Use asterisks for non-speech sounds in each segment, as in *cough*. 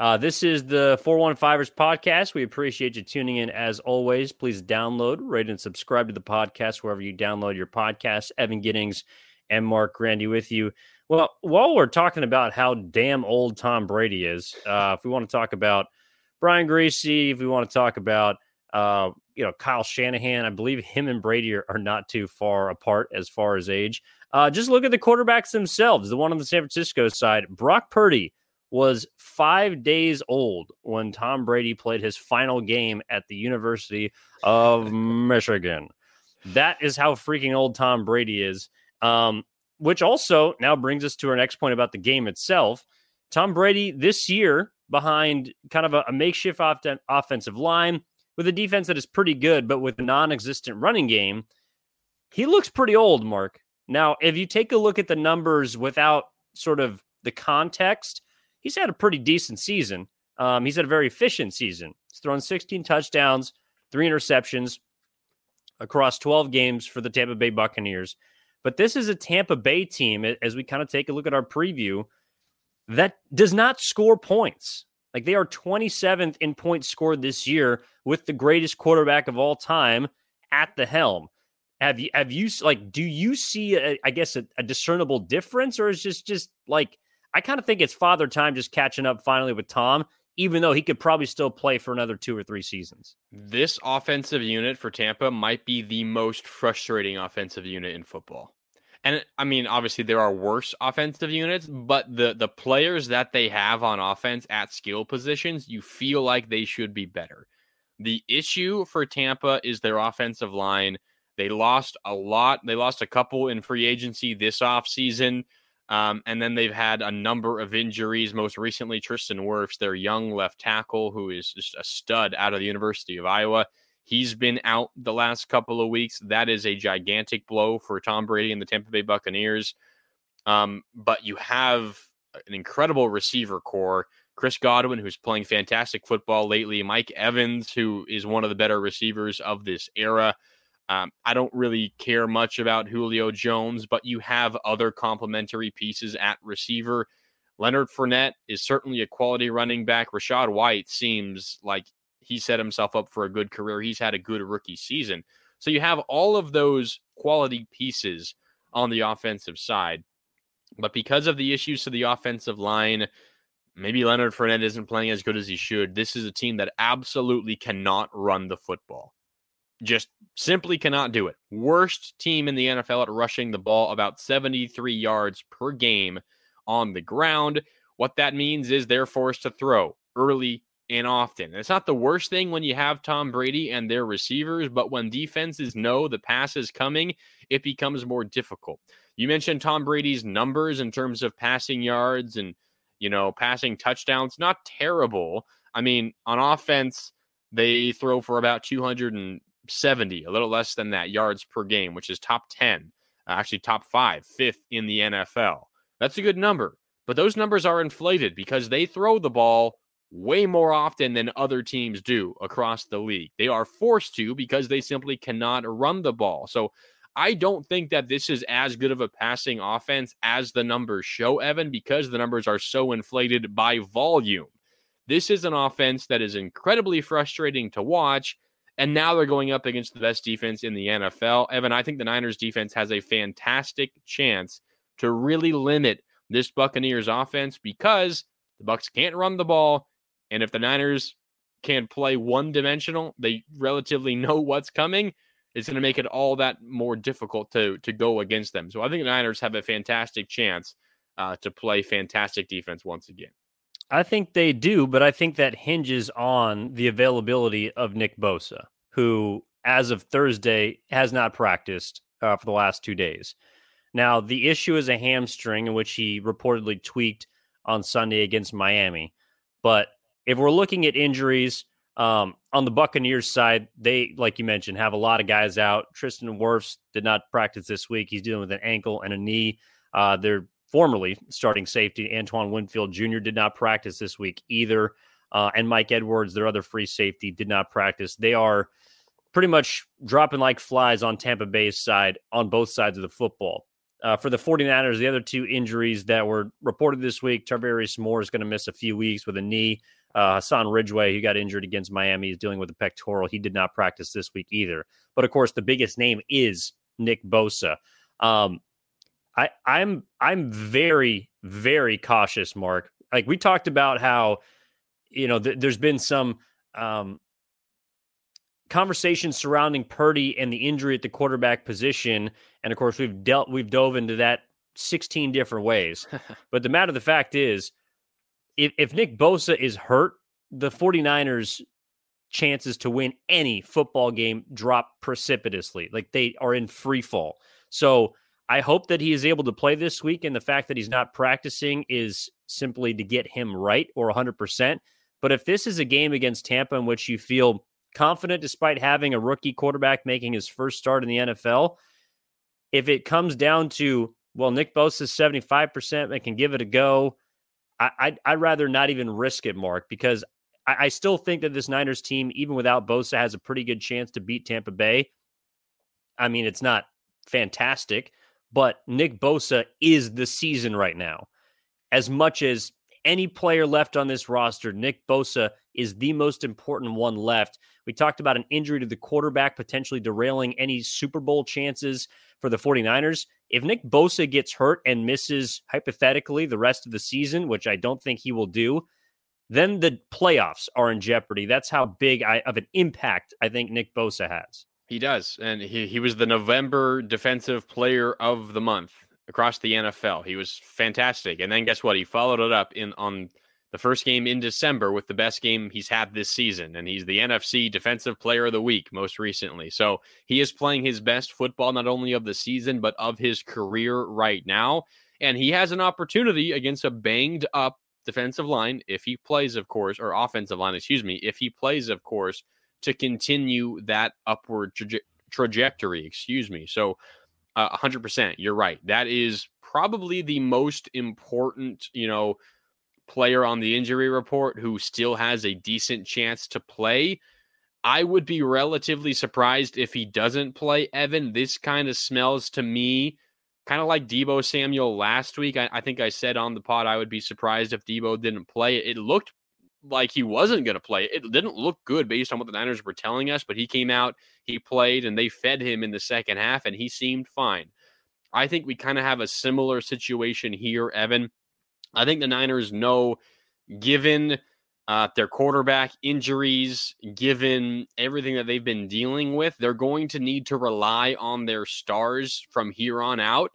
Uh, this is the 415ers podcast. We appreciate you tuning in as always. Please download, rate, and subscribe to the podcast wherever you download your podcasts. Evan Giddings and Marc Grandi with you. Well, while we're talking about how damn old Tom Brady is, uh, if we want to talk about Brian Griese, if we want to talk about uh, you know Kyle Shanahan, I believe him and Brady are, are not too far apart as far as age. Uh, just look at the quarterbacks themselves. The one on the San Francisco side, Brock Purdy was five days old when Tom Brady played his final game at the University of Michigan. That is how freaking old Tom Brady is. Um, which also now brings us to our next point about the game itself. Tom Brady this year behind kind of a, a makeshift off- offensive line with a defense that is pretty good, but with a non existent running game, he looks pretty old, Marc. Now, if you take a look at the numbers without sort of the context, he's had a pretty decent season. Um, he's had a very efficient season. He's thrown 16 touchdowns, three interceptions across 12 games for the Tampa Bay Buccaneers. But this is a Tampa Bay team, as we kind of take a look at our preview, that does not score points. Like they are 27th in points scored this year with the greatest quarterback of all time at the helm. Have you have you like do you see a, I guess a, a discernible difference or is just just like I kind of think it's father time just catching up finally with Tom, even though he could probably still play for another two or three seasons. This offensive unit for Tampa might be the most frustrating offensive unit in football. And I mean, obviously there are worse offensive units, but the the players that they have on offense at skill positions, you feel like they should be better. The issue for Tampa is their offensive line. They lost a lot. They lost a couple in free agency this offseason. Um, and then they've had a number of injuries. Most recently, Tristan Wirfs, their young left tackle, who is just a stud out of the University of Iowa. He's been out the last couple of weeks. That is a gigantic blow for Tom Brady and the Tampa Bay Buccaneers. Um, but you have an incredible receiver core. Chris Godwin, who's playing fantastic football lately. Mike Evans, who is one of the better receivers of this era. Um, I don't really care much about Julio Jones, but you have other complementary pieces at receiver. Leonard Fournette is certainly a quality running back. Rachaad White seems like he set himself up for a good career. He's had a good rookie season. So you have all of those quality pieces on the offensive side. But because of the issues to the offensive line, maybe Leonard Fournette isn't playing as good as he should. This is a team that absolutely cannot run the football just simply cannot do it. Worst team in the NFL at rushing the ball, about 73 yards per game on the ground. What that means is they're forced to throw early and often. It's not the worst thing when you have Tom Brady and their receivers, but when defenses know the pass is coming, it becomes more difficult. You mentioned Tom Brady's numbers in terms of passing yards and, you know, passing touchdowns. Not terrible. I mean, on offense, they throw for about 200 and 70, a little less than that yards per game, which is top 10, uh, actually top five, fifth in the NFL. That's a good number, but those numbers are inflated because they throw the ball way more often than other teams do across the league. They are forced to because they simply cannot run the ball. So I don't think that this is as good of a passing offense as the numbers show, Evan, because the numbers are so inflated by volume. This is an offense that is incredibly frustrating to watch and now they're going up against the best defense in the NFL. Evan, I think the Niners defense has a fantastic chance to really limit this Buccaneers offense because the Bucks can't run the ball. And if the Niners can play one dimensional, they relatively *laughs* know what's coming. It's going to make it all that more difficult to to go against them. So I think the Niners have a fantastic chance uh, to play fantastic defense once again. I think they do, but I think that hinges on the availability of Nick Bosa, who, as of Thursday, has not practiced uh, for the last two days. Now, the issue is a hamstring in which he reportedly tweaked on Sunday against Miami. But if we're looking at injuries um, on the Buccaneers side, they, like you mentioned, have a lot of guys out. Tristan Wirfs did not practice this week. He's dealing with an ankle and a knee. Uh, they're formerly starting safety Antoine Winfield Jr. did not practice this week either. Uh, and Mike Edwards, their other free safety, did not practice. They are pretty much dropping like flies on Tampa Bay's side on both sides of the football. Uh, for the 49ers, the other two injuries that were reported this week, Tarvarius Moore is going to miss a few weeks with a knee. Uh, Hassan Ridgeway, who got injured against Miami, is dealing with a pectoral. He did not practice this week either. But of course, the biggest name is Nick Bosa. Um, I, I'm I'm very very cautious, Marc. Like we talked about how you know th- there's been some um, conversation surrounding Purdy and the injury at the quarterback position, and of course we've dealt we've dove into that 16 different ways. *laughs* but the matter of the fact is, if, if Nick Bosa is hurt, the 49ers chances to win any football game drop precipitously. Like they are in free fall. So I hope that he is able to play this week. And the fact that he's not practicing is simply to get him right or 100%. But if this is a game against Tampa in which you feel confident despite having a rookie quarterback making his first start in the NFL, if it comes down to, well, Nick Bosa is 75% and can give it a go, I, I'd, I'd rather not even risk it, Marc, because I, I still think that this Niners team, even without Bosa, has a pretty good chance to beat Tampa Bay. I mean, it's not fantastic, but Nick Bosa is the season right now. As much as any player left on this roster, Nick Bosa is the most important one left. We talked about an injury to the quarterback potentially derailing any Super Bowl chances for the 49ers. If Nick Bosa gets hurt and misses hypothetically the rest of the season, which I don't think he will do, then the playoffs are in jeopardy. That's how big I, of an impact I think Nick Bosa has. He does. And he, he was the November Defensive Player of the Month across the NFL. He was fantastic. And then guess what? He followed it up in on the first game in December with the best game he's had this season. And he's the NFC Defensive Player of the Week most recently. So he is playing his best football, not only of the season, but of his career right now. And he has an opportunity against a banged up defensive line, if he plays, of course, or offensive line, excuse me, if he plays, of course, to continue that upward traje- trajectory. Excuse me. So, uh, 100%, you're right. That is probably the most important, you know, player on the injury report who still has a decent chance to play. I would be relatively surprised if he doesn't play. Evan, this kind of smells to me kind of like Deebo Samuel last week. I, I, think I said on the pod I would be surprised if Deebo didn't play. It looked like he wasn't going to play. It didn't look good based on what the Niners were telling us, but he came out, he played, and they fed him in the second half, and he seemed fine. I think we kind of have a similar situation here, Evan. I think the Niners know, given uh, their quarterback injuries, given everything that they've been dealing with, they're going to need to rely on their stars from here on out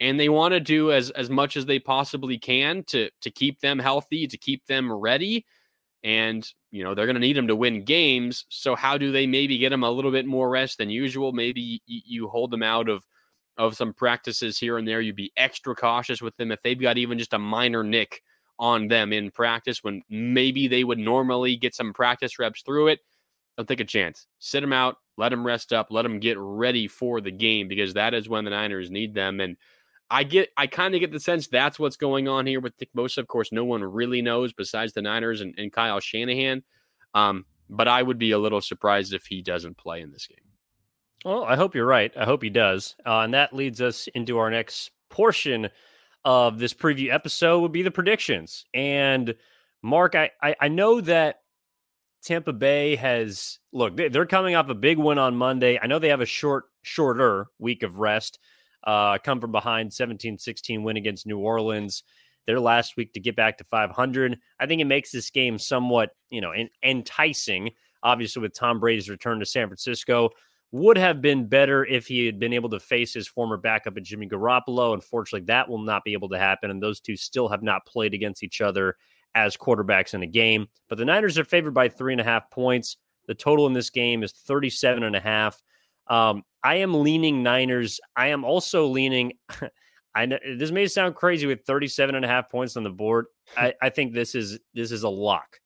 and they want to do as as much as they possibly can to to keep them healthy, to keep them ready. And you know they're going to need them to win games. So how do they maybe get them a little bit more rest than usual? Maybe you, you hold them out of of some practices here and there. You'd be extra cautious with them if they've got even just a minor nick on them in practice when maybe they would normally get some practice reps through it. Don't take a chance. Sit them out, let them rest up, let them get ready for the game because that is when the Niners need them. And I get, I kind of get the sense that's what's going on here with Nick Bosa. Of course, no one really knows besides the Niners and, and Kyle Shanahan. Um, but I would be a little surprised if he doesn't play in this game. Well, I hope you're right. I hope he does. Uh, and that leads us into our next portion of this preview episode would be the predictions. And Marc, I, I, I know that Tampa Bay has look, they're coming off a big win on Monday. I know they have a short, shorter week of rest uh, come from behind 17 16 win against New Orleans their last week to get back to 500. I think it makes this game somewhat, you know, enticing. Obviously, with Tom Brady's return to San Francisco, would have been better if he had been able to face his former backup at Jimmy Garoppolo. Unfortunately, that will not be able to happen, and those two still have not played against each other as quarterbacks in a game. But the Niners are favored by three and a half points. The total in this game is 37 and a half. Um, I am leaning Niners. I am also leaning. *laughs* I know this may sound crazy with 37 and a half points on the board. I, I think this is this is a lock.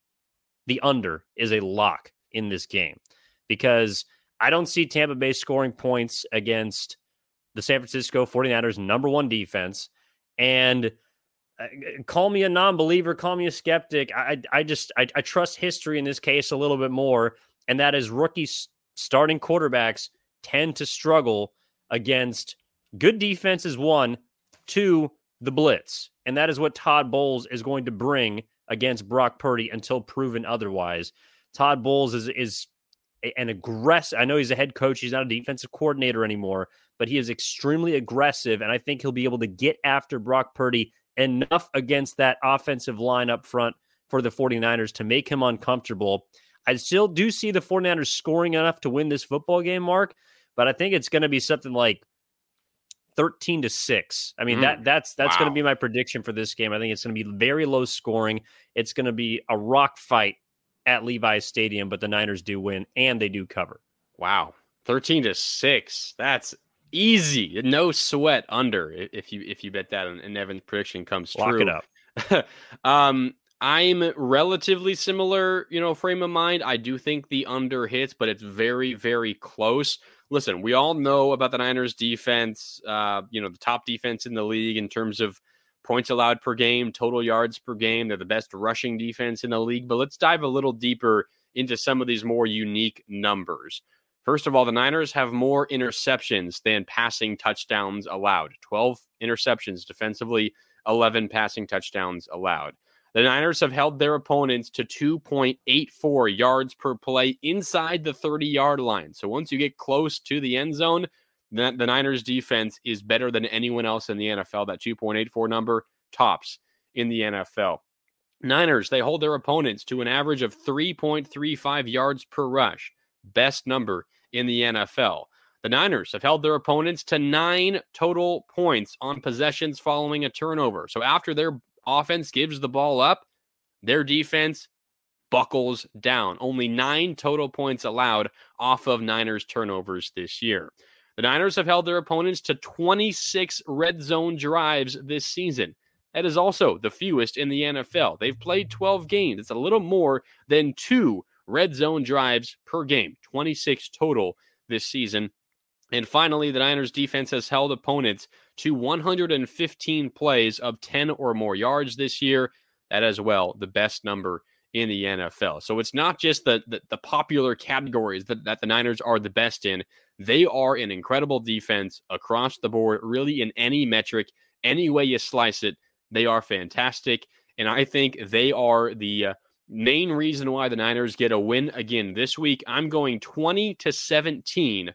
The under is a lock in this game because I don't see Tampa Bay scoring points against the San Francisco 49ers number one defense. And uh, call me a non-believer, call me a skeptic. I I just I, I trust history in this case a little bit more, and that is rookie starting quarterbacks tend to struggle against good defense is one, two, the blitz. And that is what Todd Bowles is going to bring against Brock Purdy until proven otherwise. Todd Bowles is is an aggressive. I know he's a head coach. He's not a defensive coordinator anymore, but he is extremely aggressive, and I think he'll be able to get after Brock Purdy enough against that offensive line up front for the 49ers to make him uncomfortable. I still do see the 49ers scoring enough to win this football game, Marc, but I think it's going to be something like 13 to 6. I mean, mm. that that's that's wow. going to be my prediction for this game. I think it's going to be very low scoring. It's going to be a rock fight at Levi's Stadium, but the Niners do win and they do cover. Wow. 13 to 6. That's easy. No sweat under if you if you bet that and Evan's prediction comes Lock true. it up. *laughs* um I'm relatively similar, you know, frame of mind. I do think the under hits, but it's very, very close listen, we all know about the Niners defense, uh, you know, the top defense in the league in terms of points allowed per game, total yards per game. They're the best rushing defense in the league. But let's dive a little deeper into some of these more unique numbers. First of all, the Niners have more interceptions than passing touchdowns allowed 12 interceptions defensively, 11 passing touchdowns allowed. The Niners have held their opponents to 2.84 yards per play inside the 30 yard line. So once you get close to the end zone, the, Niners defense is better than anyone else in the NFL. That 2.84 number tops in the NFL. Niners, they hold their opponents to an average of 3.35 yards per rush, best number in the NFL. The Niners have held their opponents to nine total points on possessions following a turnover. So after their offense gives the ball up, their defense buckles down. Only nine total points allowed off of Niners turnovers this year. The Niners have held their opponents to 26 red zone drives this season. That is also the fewest in the NFL. They've played 12 games. It's a little more than two red zone drives per game, 26 total this season. And finally, the Niners defense has held opponents to 115 plays of 10 or more yards this year. That as well, the best number in the NFL. So it's not just the, the, the popular categories that, that the Niners are the best in. They are an incredible defense across the board, really in any metric, any way you slice it. They are fantastic. And I think they are the uh, main reason why the Niners get a win again this week. I'm going 20 to 17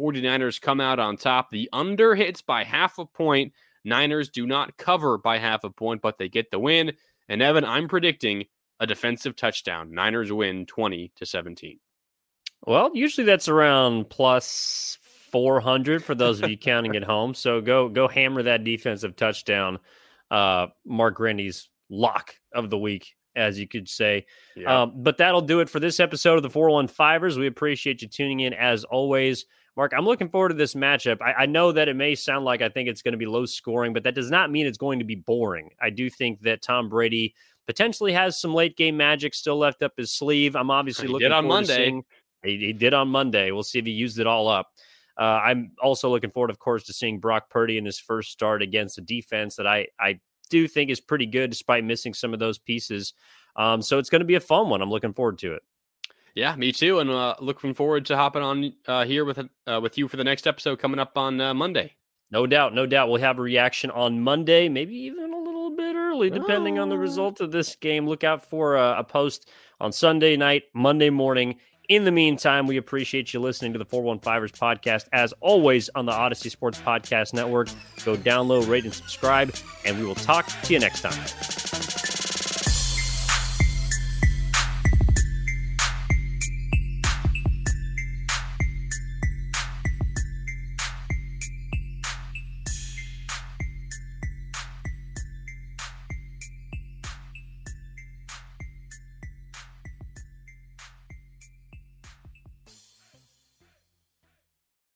49ers come out on top. The under hits by half a point. Niners do not cover by half a point, but they get the win. And Evan, I'm predicting a defensive touchdown. Niners win 20 to 17. Well, usually that's around plus 400 for those of you *laughs* counting at home. So go go hammer that defensive touchdown. Uh, Marc Grandi's lock of the week, as you could say. Yeah. Um, but that'll do it for this episode of the 415ers. We appreciate you tuning in as always. Marc, I'm looking forward to this matchup. I, I, know that it may sound like I think it's going to be low scoring, but that does not mean it's going to be boring. I do think that Tom Brady potentially has some late game magic still left up his sleeve. I'm *laughs* obviously he looking did on Monday. Seeing, he, he, did on Monday. We'll see if he used it all up. Uh, I'm also looking forward, of course, to seeing Brock Purdy in his first start against a defense that I I do think is pretty good despite missing some of those pieces. Um, so it's going to be a fun one. I'm looking forward to it. Yeah, me too, and uh, looking forward to hopping on uh, here with uh, with you for the next episode coming up on uh, Monday. No doubt, no doubt. We'll have a reaction on Monday, maybe even a little bit early, depending oh. on the oh. result of this game. Look out for a, a post on Sunday night, Monday morning. In the meantime, we appreciate you listening to the 415ers podcast as always on the Audacy Sports Podcast Network. Go download, rate, and subscribe, and we will talk to you next time.